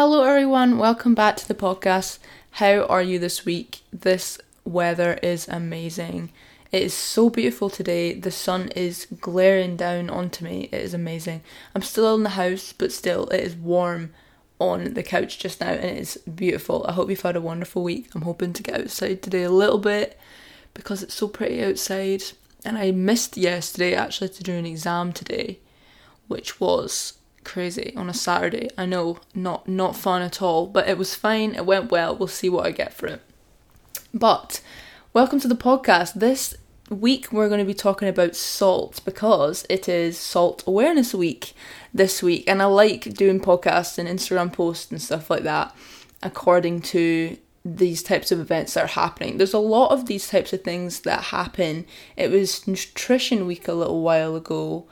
Hello, everyone. Welcome back to the podcast. How are you this week? This weather is amazing. It is so beautiful today. The sun is glaring down onto me. It is amazing. I'm still in the house, but still, it is warm on the couch just now and it is beautiful. I hope you've had a wonderful week. I'm hoping to get outside today a little bit because it's so pretty outside. And I missed yesterday actually to do an exam today, which was crazy on a Saturday. I know, not not fun at all, but it was fine. It went well. We'll see what I get for it. But welcome to the podcast. This week we're going to be talking about salt because it is Salt Awareness Week this week, and I like doing podcasts and Instagram posts and stuff like that according to these types of events that are happening. There's a lot of these types of things that happen. It was Nutrition Week a little while ago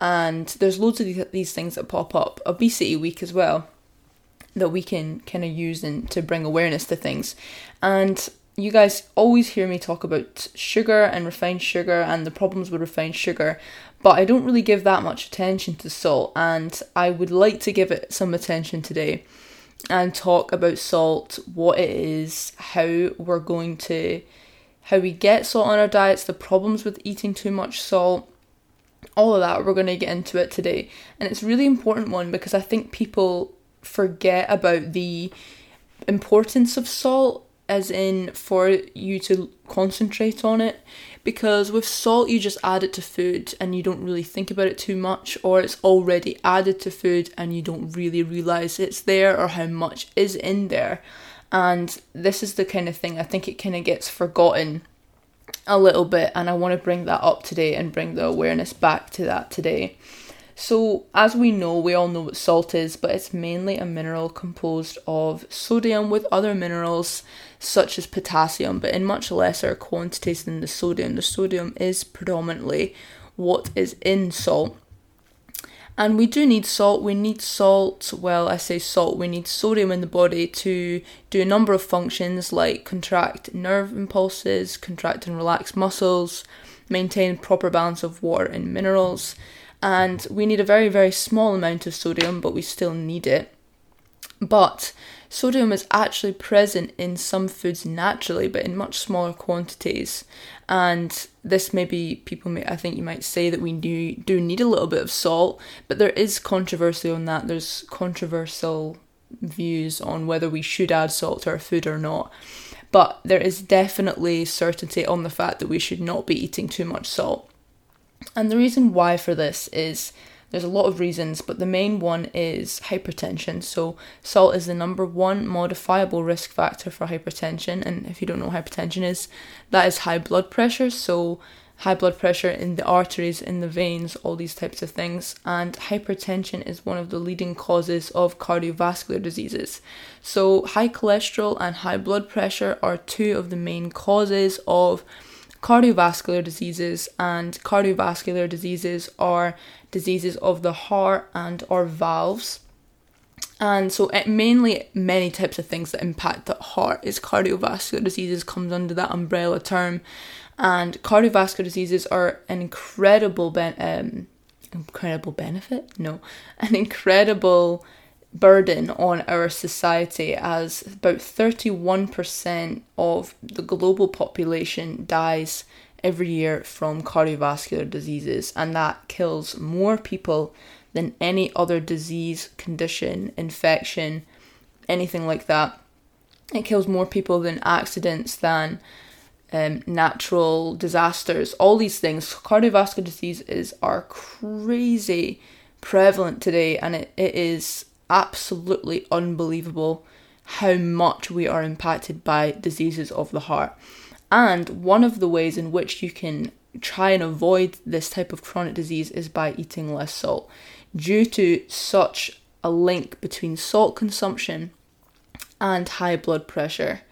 and there's loads of these things that pop up. Obesity Week as well that we can kind of use and to bring awareness to things. And you guys always hear me talk about sugar and refined sugar and the problems with refined sugar, but I don't really give that much attention to salt, and I would like to give it some attention today and talk about salt, what it is, how we're going to how we get salt on our diets, the problems with eating too much salt, all of that we're going to get into it today. And it's really important one because i think people forget about the importance of salt as in for you to concentrate on it. Because with salt you just add it to food and you don't really think about it too much or it's already added to food and you don't really realize it's there or how much is in there. And this is the kind of thing i think it kind of gets forgotten a little bit, and I want to bring that up today and bring the awareness back to that today. So, as we know, we all know what salt is, but it's mainly a mineral composed of sodium with other minerals such as potassium, but in much lesser quantities than the sodium. The sodium is predominantly what is in salt. And we do need salt. We need salt, well, I say salt, we need sodium in the body to do a number of functions like contract nerve impulses, contract and relax muscles, maintain proper balance of water and minerals. And we need a very, very small amount of sodium, but we still need it. But Sodium is actually present in some foods naturally, but in much smaller quantities. And this maybe people may, I think you might say that we do, do need a little bit of salt, but there is controversy on that. There's controversial views on whether we should add salt to our food or not. But there is definitely certainty on the fact that we should not be eating too much salt. And the reason why for this is there's a lot of reasons, but the main one is hypertension. So, salt is the number one modifiable risk factor for hypertension. And if you don't know what hypertension is, that is high blood pressure. So, high blood pressure in the arteries, in the veins, all these types of things. And hypertension is one of the leading causes of cardiovascular diseases. So, high cholesterol and high blood pressure are two of the main causes of cardiovascular diseases and cardiovascular diseases are diseases of the heart and or valves. And so it mainly many types of things that impact the heart is cardiovascular diseases comes under that umbrella term. And cardiovascular diseases are an incredible ben- um, incredible benefit? No. An incredible burden on our society as about 31% of the global population dies every year from cardiovascular diseases, and that kills more people than any other disease, condition, infection, anything like that. It kills more people than accidents, than um, natural disasters, all these things. Cardiovascular diseases are crazy prevalent today, and it, it is absolutely unbelievable how much we are impacted by diseases of the heart. And one of the ways in which you can try and avoid this type of chronic disease is by eating less salt. Due to such a link between salt consumption and high blood pressure.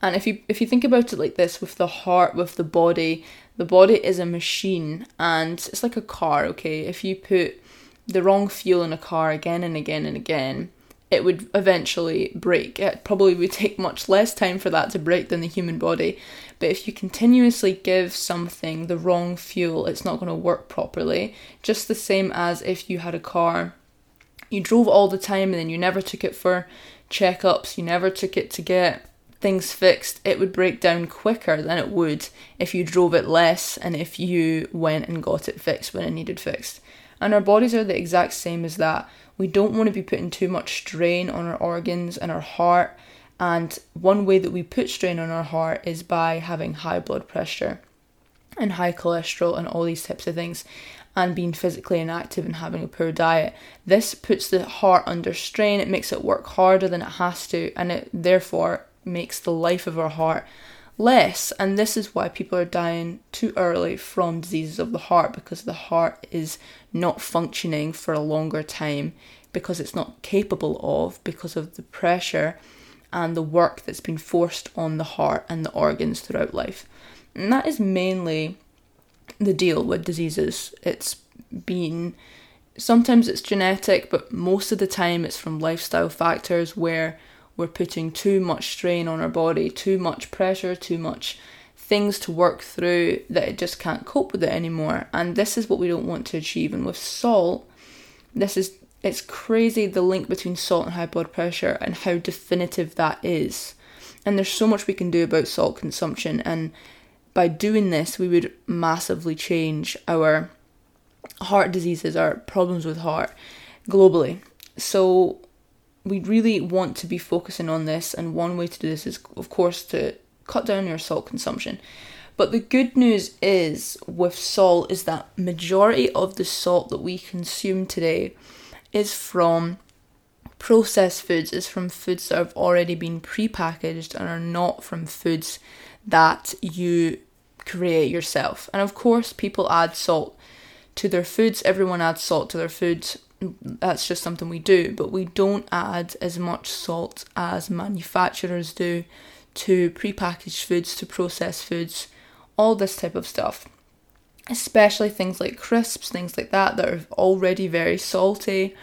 And if you if you think about it like this with the heart, with the body, the body is a machine and it's like a car, okay? If you put the wrong fuel in a car again and again and again, it would eventually break. It probably would take much less time for that to break than the human body. But if you continuously give something the wrong fuel, it's not going to work properly. Just the same as if you had a car you drove all the time and then you never took it for checkups, you never took it to get things fixed, it would break down quicker than it would if you drove it less and if you went and got it fixed when it needed fixed. And our bodies are the exact same as that. We don't want to be putting too much strain on our organs and our heart. And one way that we put strain on our heart is by having high blood pressure and high cholesterol and all these types of things and being physically inactive and having a poor diet. This puts the heart under strain, it makes it work harder than it has to, and it therefore makes the life of our heart less. And this is why people are dying too early from diseases of the heart because the heart is not functioning for a longer time because it's not capable of, because of the pressure and the work that's been forced on the heart and the organs throughout life. And that is mainly the deal with diseases. It's been sometimes it's genetic, but most of the time it's from lifestyle factors where we're putting too much strain on our body, too much pressure, too much things to work through that it just can't cope with it anymore. And this is what we don't want to achieve. And with salt, this is it's crazy the link between salt and high blood pressure and how definitive that is. And there's so much we can do about salt consumption and by doing this, we would massively change our heart diseases, our problems with heart globally. So, we really want to be focusing on this, and one way to do this is, of course, to cut down your salt consumption. But the good news is with salt is that majority of the salt that we consume today is from processed foods, is from foods that have already been prepackaged and are not from foods that you create yourself. And of course, people add salt to their foods. Everyone adds salt to their foods. That's just something we do, but we don't add as much salt as manufacturers do to prepackaged foods, to processed foods, all this type of stuff. Especially things like crisps, things like that, that are already very salty.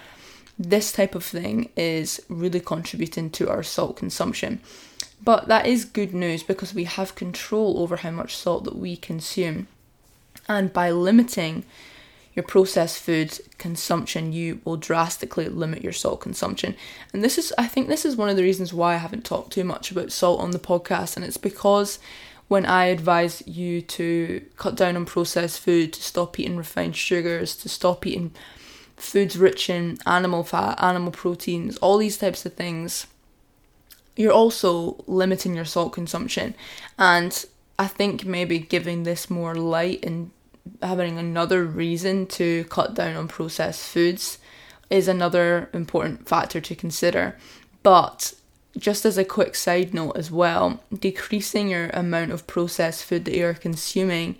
This type of thing is really contributing to our salt consumption. But that is good news because we have control over how much salt that we consume. And by limiting your processed food consumption, you will drastically limit your salt consumption. And this is, I think, this is one of the reasons why I haven't talked too much about salt on the podcast. And it's because when I advise you to cut down on processed food, to stop eating refined sugars, to stop eating foods rich in animal fat, animal proteins, all these types of things, you're also limiting your salt consumption. And I think maybe giving this more light and having another reason to cut down on processed foods is another important factor to consider. But just as a quick side note as well, decreasing your amount of processed food that you're consuming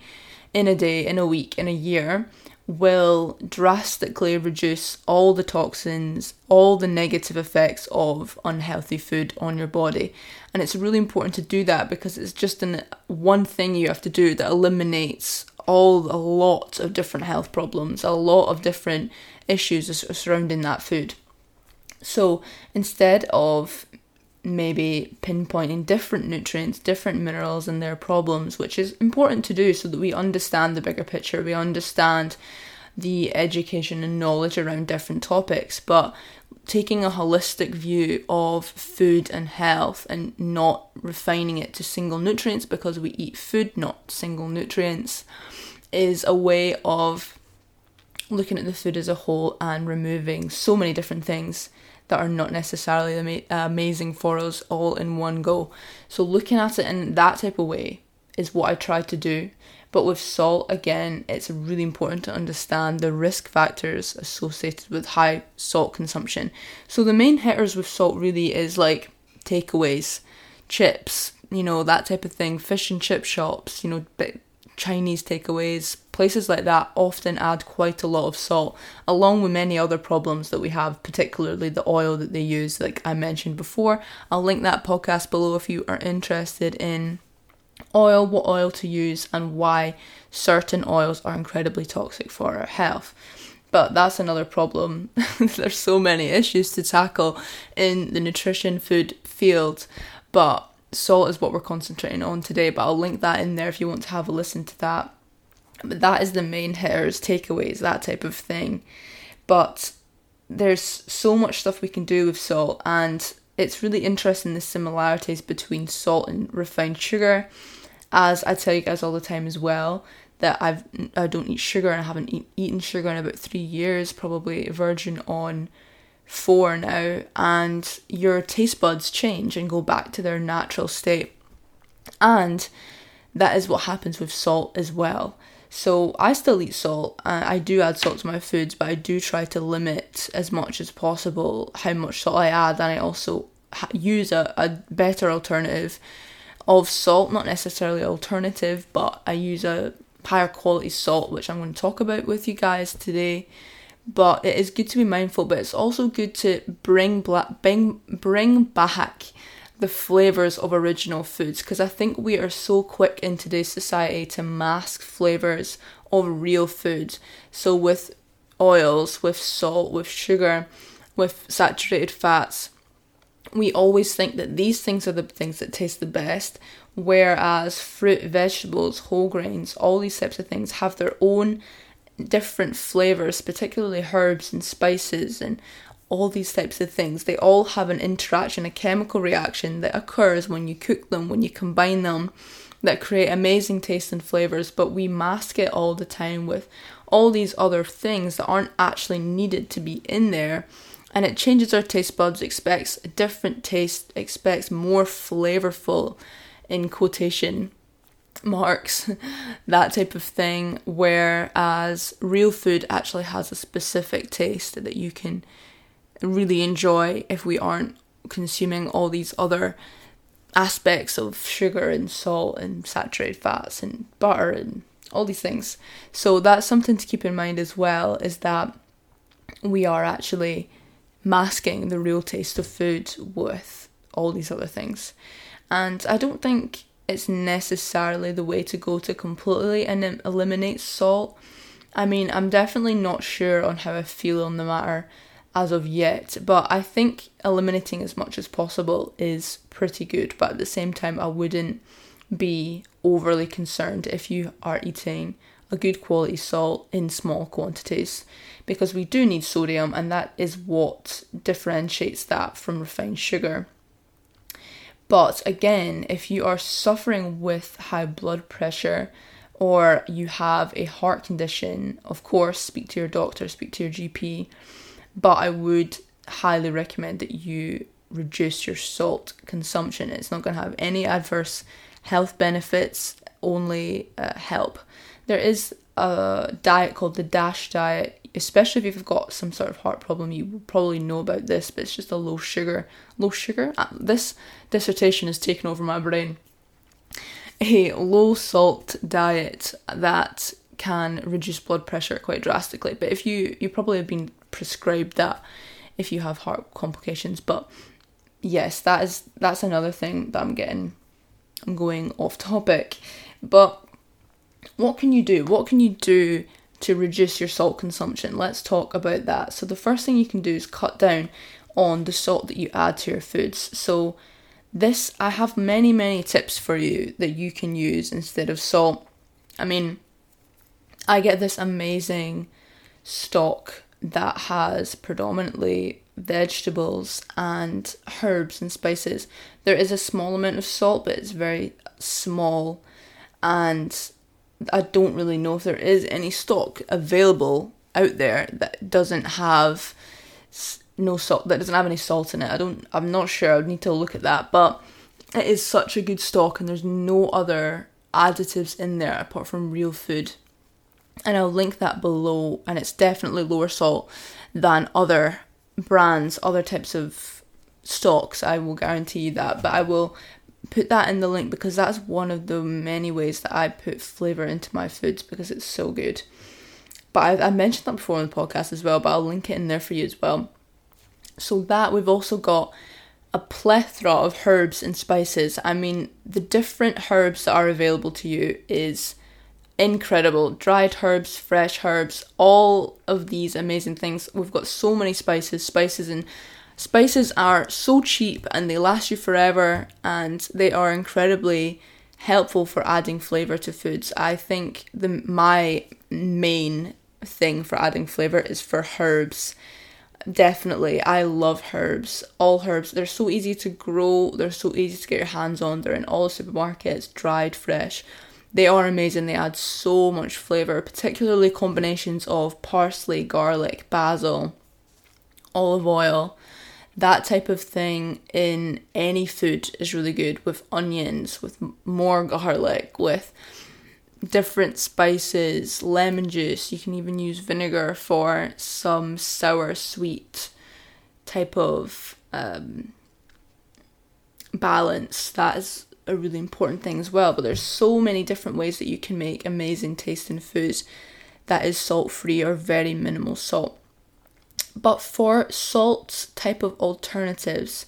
in a day, in a week, in a year will drastically reduce all the toxins, all the negative effects of unhealthy food on your body. And it's really important to do that because it's just an one thing you have to do that eliminates all a lot of different health problems, a lot of different issues surrounding that food. So instead of maybe pinpointing different nutrients, different minerals and their problems, which is important to do so that we understand the bigger picture, we understand the education and knowledge around different topics, but taking a holistic view of food and health and not refining it to single nutrients because we eat food, not single nutrients, is a way of looking at the food as a whole and removing so many different things that are not necessarily amazing for us all in one go. So, looking at it in that type of way is what I try to do. But with salt, again, it's really important to understand the risk factors associated with high salt consumption. So, the main hitters with salt really is like takeaways, chips, you know, that type of thing, fish and chip shops, you know, Chinese takeaways, places like that often add quite a lot of salt, along with many other problems that we have, particularly the oil that they use, like I mentioned before. I'll link that podcast below if you are interested in oil, what oil to use, and why certain oils are incredibly toxic for our health. But that's another problem. There's so many issues to tackle in the nutrition food field, but salt is what we're concentrating on today, but I'll link that in there if you want to have a listen to that. But that is the main hitters, takeaways, that type of thing. But there's so much stuff we can do with salt, and it's really interesting the similarities between salt and refined sugar. As I tell you guys all the time as well, that I've I don't eat sugar and I haven't eat, eaten sugar in about three years, probably virgin on four now, and your taste buds change and go back to their natural state. And that is what happens with salt as well. So I still eat salt. Uh, I do add salt to my foods, but I do try to limit as much as possible how much salt I add, and I also ha- use a, a better alternative of salt, not necessarily alternative, but I use a higher quality salt, which I'm going to talk about with you guys today. But it is good to be mindful, but it's also good to bring black, bring bring back the flavors of original foods because I think we are so quick in today's society to mask flavors of real food. So, with oils, with salt, with sugar, with saturated fats, we always think that these things are the things that taste the best, whereas fruit, vegetables, whole grains, all these types of things have their own different flavors, particularly herbs and spices and all these types of things, they all have an interaction, a chemical reaction that occurs when you cook them, when you combine them, that create amazing taste and flavors, but we mask it all the time with all these other things that aren't actually needed to be in there. And it changes our taste buds, expects a different taste, expects more flavorful in quotation marks, that type of thing. Whereas real food actually has a specific taste that you can really enjoy if we aren't consuming all these other aspects of sugar and salt and saturated fats and butter and all these things. So that's something to keep in mind as well is that we are actually masking the real taste of food with all these other things. And I don't think it's necessarily the way to go to completely and eliminate salt. I mean, I'm definitely not sure on how I feel on the matter as of yet, but I think eliminating as much as possible is pretty good. But at the same time, I wouldn't be overly concerned if you are eating a good quality salt in small quantities because we do need sodium, and that is what differentiates that from refined sugar. But again, if you are suffering with high blood pressure or you have a heart condition, of course, speak to your doctor, speak to your GP but I would highly recommend that you reduce your salt consumption. It's not going to have any adverse health benefits, only uh, help. There is a diet called the DASH diet, especially if you've got some sort of heart problem, you probably know about this, but it's just a low sugar, low sugar. Uh, this dissertation has taken over my brain. A low salt diet that can reduce blood pressure quite drastically. But if you you probably have been prescribed that if you have heart complications. But yes, that is that's another thing that I'm getting. I'm going off topic, but what can you do? What can you do to reduce your salt consumption? Let's talk about that. So the first thing you can do is cut down on the salt that you add to your foods. So this I have many many tips for you that you can use instead of salt. I mean, I get this amazing stock that has predominantly vegetables and herbs and spices. There is a small amount of salt, but it's very small, and I don't really know if there is any stock available out there that doesn't have no salt that doesn't have any salt in it. I don't I'm not sure. I would need to look at that, but it is such a good stock and there's no other additives in there apart from real food and I'll link that below. And it's definitely lower salt than other brands, other types of stocks. I will guarantee you that, but I will put that in the link because that's one of the many ways that I put flavor into my foods because it's so good. But I, I mentioned that before on the podcast as well, but I'll link it in there for you as well. So that we've also got a plethora of herbs and spices. I mean, the different herbs that are available to you is incredible. Dried herbs, fresh herbs, all of these amazing things. We've got so many spices, spices and spices are so cheap and they last you forever and they are incredibly helpful for adding flavor to foods. I think the my main thing for adding flavor is for herbs. definitely I love herbs. All herbs. They're so easy to grow, they're so easy to get your hands on. They're in all supermarkets, dried, fresh. They are amazing. They add so much flavour, particularly combinations of parsley, garlic, basil, olive oil. That type of thing in any food is really good with onions, with more garlic, with different spices, lemon juice. You can even use vinegar for some sour, sweet type of um, balance. That is a really important thing as well. But there's so many different ways that you can make amazing tasting foods that is salt free or very minimal salt. But for salt type of alternatives,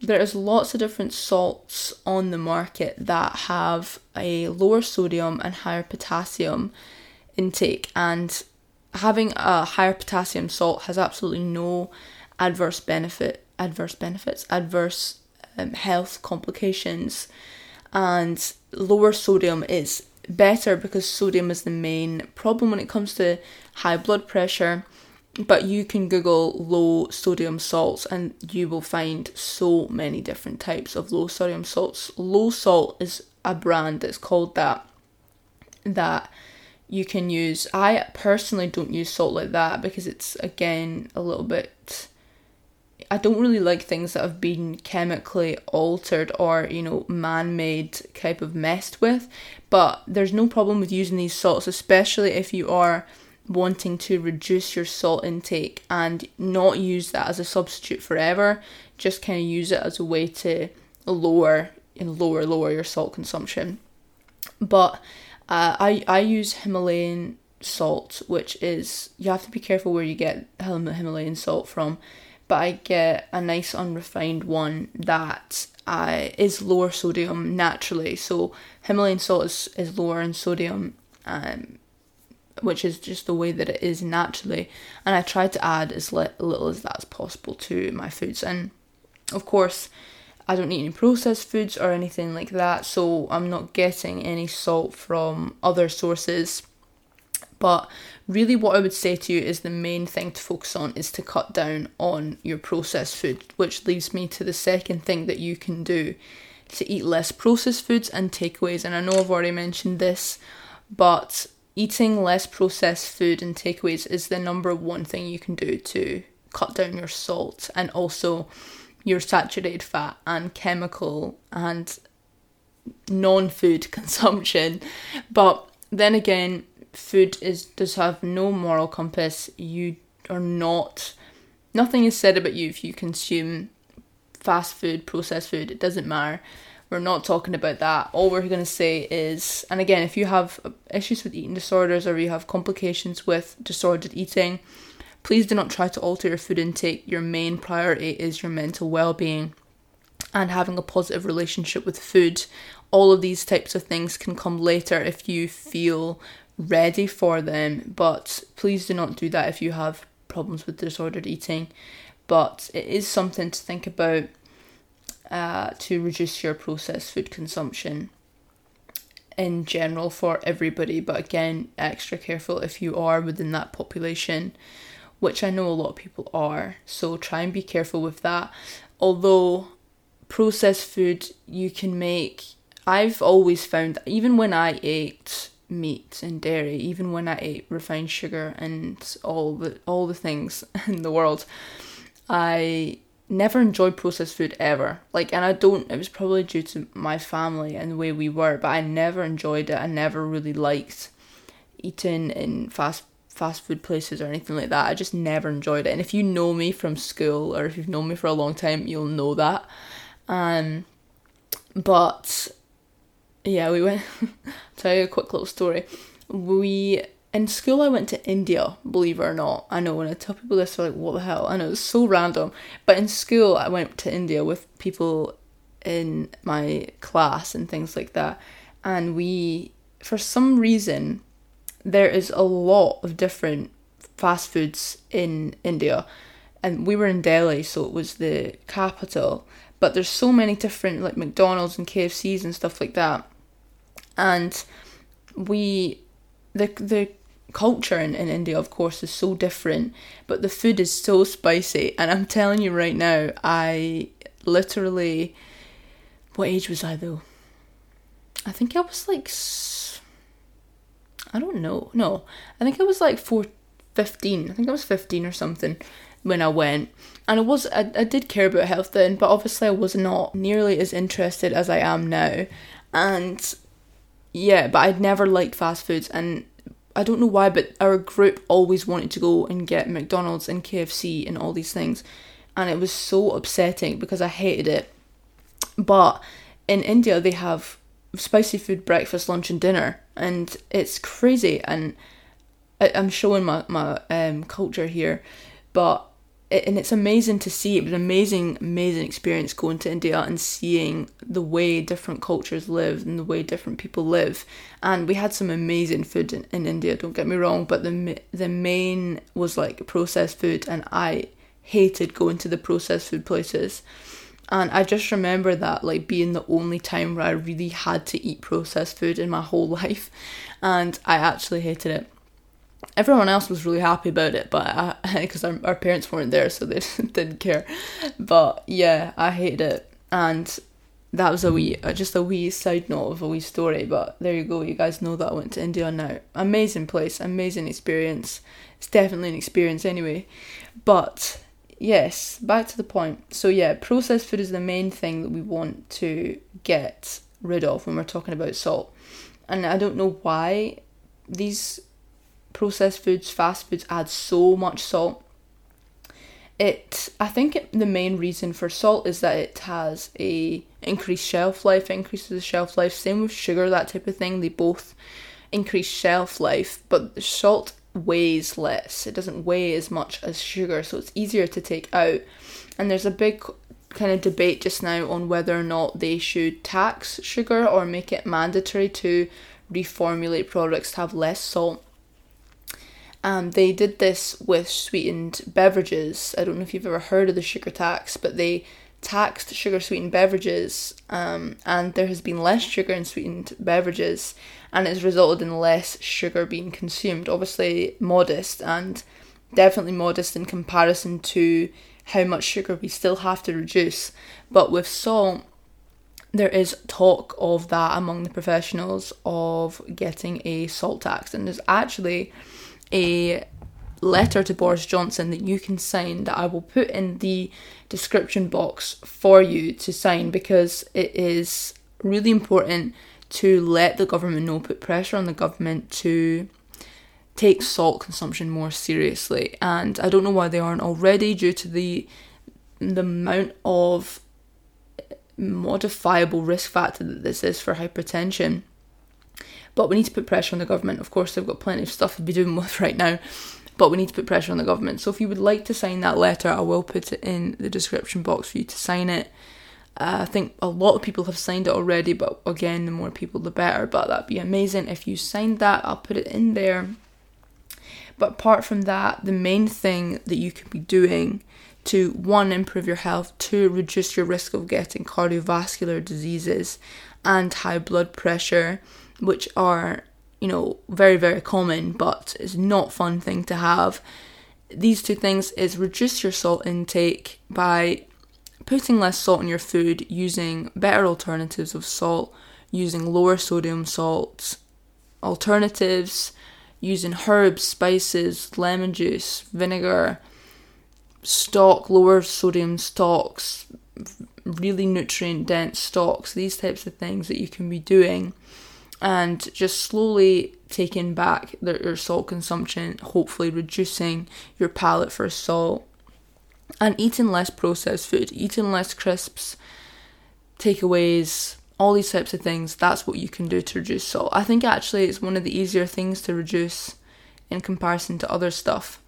there is lots of different salts on the market that have a lower sodium and higher potassium intake and having a higher potassium salt has absolutely no adverse benefit adverse benefits adverse um, health complications and lower sodium is better because sodium is the main problem when it comes to high blood pressure but you can google low sodium salts and you will find so many different types of low sodium salts. LoSalt is a brand that's called that that you can use. I personally don't use salt like that because it's again a little bit i don't really like things that have been chemically altered or you know man-made type of messed with. But there's no problem with using these salts especially if you are wanting to reduce your salt intake and not use that as a substitute forever, just kind of use it as a way to lower and lower lower your salt consumption. But uh, I I use Himalayan salt, which is you have to be careful where you get Himalayan salt from. But I get a nice unrefined one that uh, is lower sodium naturally. So Himalayan salt is, is lower in sodium um, which is just the way that it is naturally. And I try to add as little as that as possible to my foods. And of course, I don't eat any processed foods or anything like that, so I'm not getting any salt from other sources. But really, what I would say to you is the main thing to focus on is to cut down on your processed food, which leads me to the second thing that you can do to eat less processed foods and takeaways. And I know I've already mentioned this, but eating less processed food and takeaways is the number one thing you can do to cut down your salt and also your saturated fat and chemical and non food consumption. But then again, food is does have no moral compass. You are not nothing is said about you if you consume fast food, processed food, it doesn't matter. We're not talking about that. All we're going to say is, and again, if you have issues with eating disorders or you have complications with disordered eating, please do not try to alter your food intake. Your main priority is your mental well being and having a positive relationship with food. All of these types of things can come later if you feel ready for them, but please do not do that if you have problems with disordered eating. But it is something to think about uh, to reduce your processed food consumption in general for everybody, but again, extra careful if you are within that population, which I know a lot of people are. So try and be careful with that. Although processed food you can make, I've always found that even when I ate meat and dairy, even when I ate refined sugar and all the all the things in the world, I never enjoyed processed food ever. Like, and I don't, it was probably due to my family and the way we were, but I never enjoyed it. I never really liked eating in fast fast food places or anything like that. I just never enjoyed it. And if you know me from school or if you've known me for a long time, you'll know that. Um, but yeah, we went. tell you a quick little story. We in school I went to India, believe it or not. I know when I tell people this, they're like, what the hell? I know it's so random. But in school I went to India with people in my class and things like that. And we, for some reason, there is a lot of different fast foods in India. And we were in Delhi, so it was the capital. But there's so many different like McDonald's and KFCs and stuff like that. And we the the culture in, in India, of course, is so different, but the food is so spicy. And I'm telling you right now, I literally. What age was I though? I think I was like. I don't know. No, I think I was like four, 15. I think I was 15 or something when I went. And I was I, I did care about health then, but obviously I was not nearly as interested as I am now. And yeah, but I'd never liked fast foods and I don't know why, but our group always wanted to go and get McDonald's and KFC and all these things. And it was so upsetting because I hated it. But in India, they have spicy food breakfast, lunch, and dinner. And it's crazy. And I, am showing my, my um, culture here. But and it's amazing to see. It was an amazing, amazing experience going to India and seeing the way different cultures live and the way different people live. And we had some amazing food in, in India. Don't get me wrong, but the the main was like processed food, and I hated going to the processed food places. And I just remember that like being the only time where I really had to eat processed food in my whole life, and I actually hated it everyone else was really happy about it, but because our, our parents weren't there, so they didn't care. But yeah, I hated it, and that was a wee, uh, just a wee side note of a wee story. But there you go, you guys know that I went to India now. Amazing place, amazing experience. It's definitely an experience anyway. But yes, back to the point. So yeah, processed food is the main thing that we want to get rid of when we're talking about salt. And I don't know why these processed foods, fast foods add so much salt. It, I think it, the main reason for salt is that it has a increased shelf life, increases the shelf life. Same with sugar, that type of thing. They both increase shelf life, but salt weighs less. It doesn't weigh as much as sugar, so it's easier to take out. And there's a big kind of debate just now on whether or not they should tax sugar or make it mandatory to reformulate products to have less salt. Um, they did this with sweetened beverages. I don't know if you've ever heard of the sugar tax, but they taxed sugar sweetened beverages, um, and there has been less sugar in sweetened beverages, and it's resulted in less sugar being consumed. Obviously, modest and definitely modest in comparison to how much sugar we still have to reduce. But with salt, there is talk of that among the professionals of getting a salt tax, and there's actually a letter to Boris Johnson that you can sign that I will put in the description box for you to sign because it is really important to let the government know, put pressure on the government to take salt consumption more seriously. And I don't know why they aren't already due to the the amount of modifiable risk factor that this is for hypertension. But we need to put pressure on the government. Of course, they've got plenty of stuff to be doing with right now, but we need to put pressure on the government. So if you would like to sign that letter, I will put it in the description box for you to sign it. Uh, I think a lot of people have signed it already, but again, the more people, the better. But that'd be amazing if you signed that. I'll put it in there. But apart from that, the main thing that you could be doing to one, improve your health, two, reduce your risk of getting cardiovascular diseases and high blood pressure, which are, you know, very, very common, but it's not fun thing to have. These two things is reduce your salt intake by putting less salt in your food, using better alternatives of salt, using lower sodium salts, alternatives, using herbs, spices, lemon juice, vinegar, stock, lower sodium stocks, really nutrient dense stocks, these types of things that you can be doing and just slowly taking back the, your salt consumption, hopefully reducing your palate for salt, and eating less processed food, eating less crisps, takeaways, all these types of things. That's what you can do to reduce salt. I think actually it's one of the easier things to reduce in comparison to other stuff,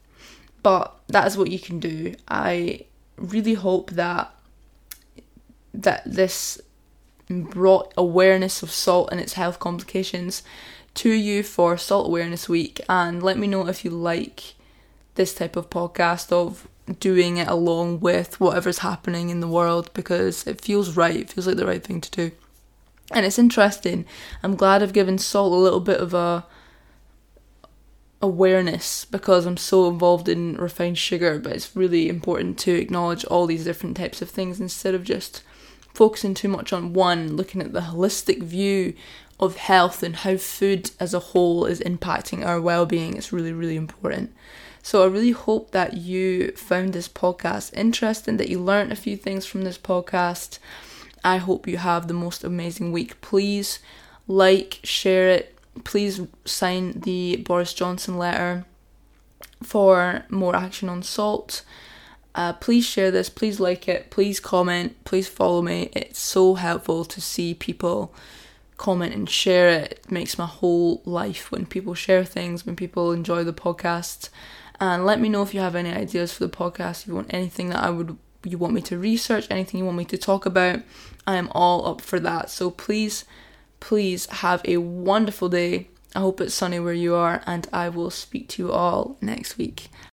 but that is what you can do. I really hope that that this brought awareness of salt and its health complications to you for Salt Awareness Week. And let me know if you like this type of podcast of doing it along with whatever's happening in the world because it feels right, it feels like the right thing to do. And it's interesting. I'm glad I've given salt a little bit of a awareness because I'm so involved in refined sugar, but it's really important to acknowledge all these different types of things instead of just focusing too much on one, looking at the holistic view of health and how food as a whole is impacting our well being. It's really, really important. So I really hope that you found this podcast interesting, that you learned a few things from this podcast. I hope you have the most amazing week. Please like, share it. Please sign the Boris Johnson letter for more action on salt. Uh, please share this, please like it, please comment, please follow me. It's so helpful to see people comment and share it. It makes my whole life when people share things, when people enjoy the podcast. And let me know if you have any ideas for the podcast, if you want anything that I would you want me to research, anything you want me to talk about. I am all up for that. So please, please have a wonderful day. I hope it's sunny where you are, and I will speak to you all next week.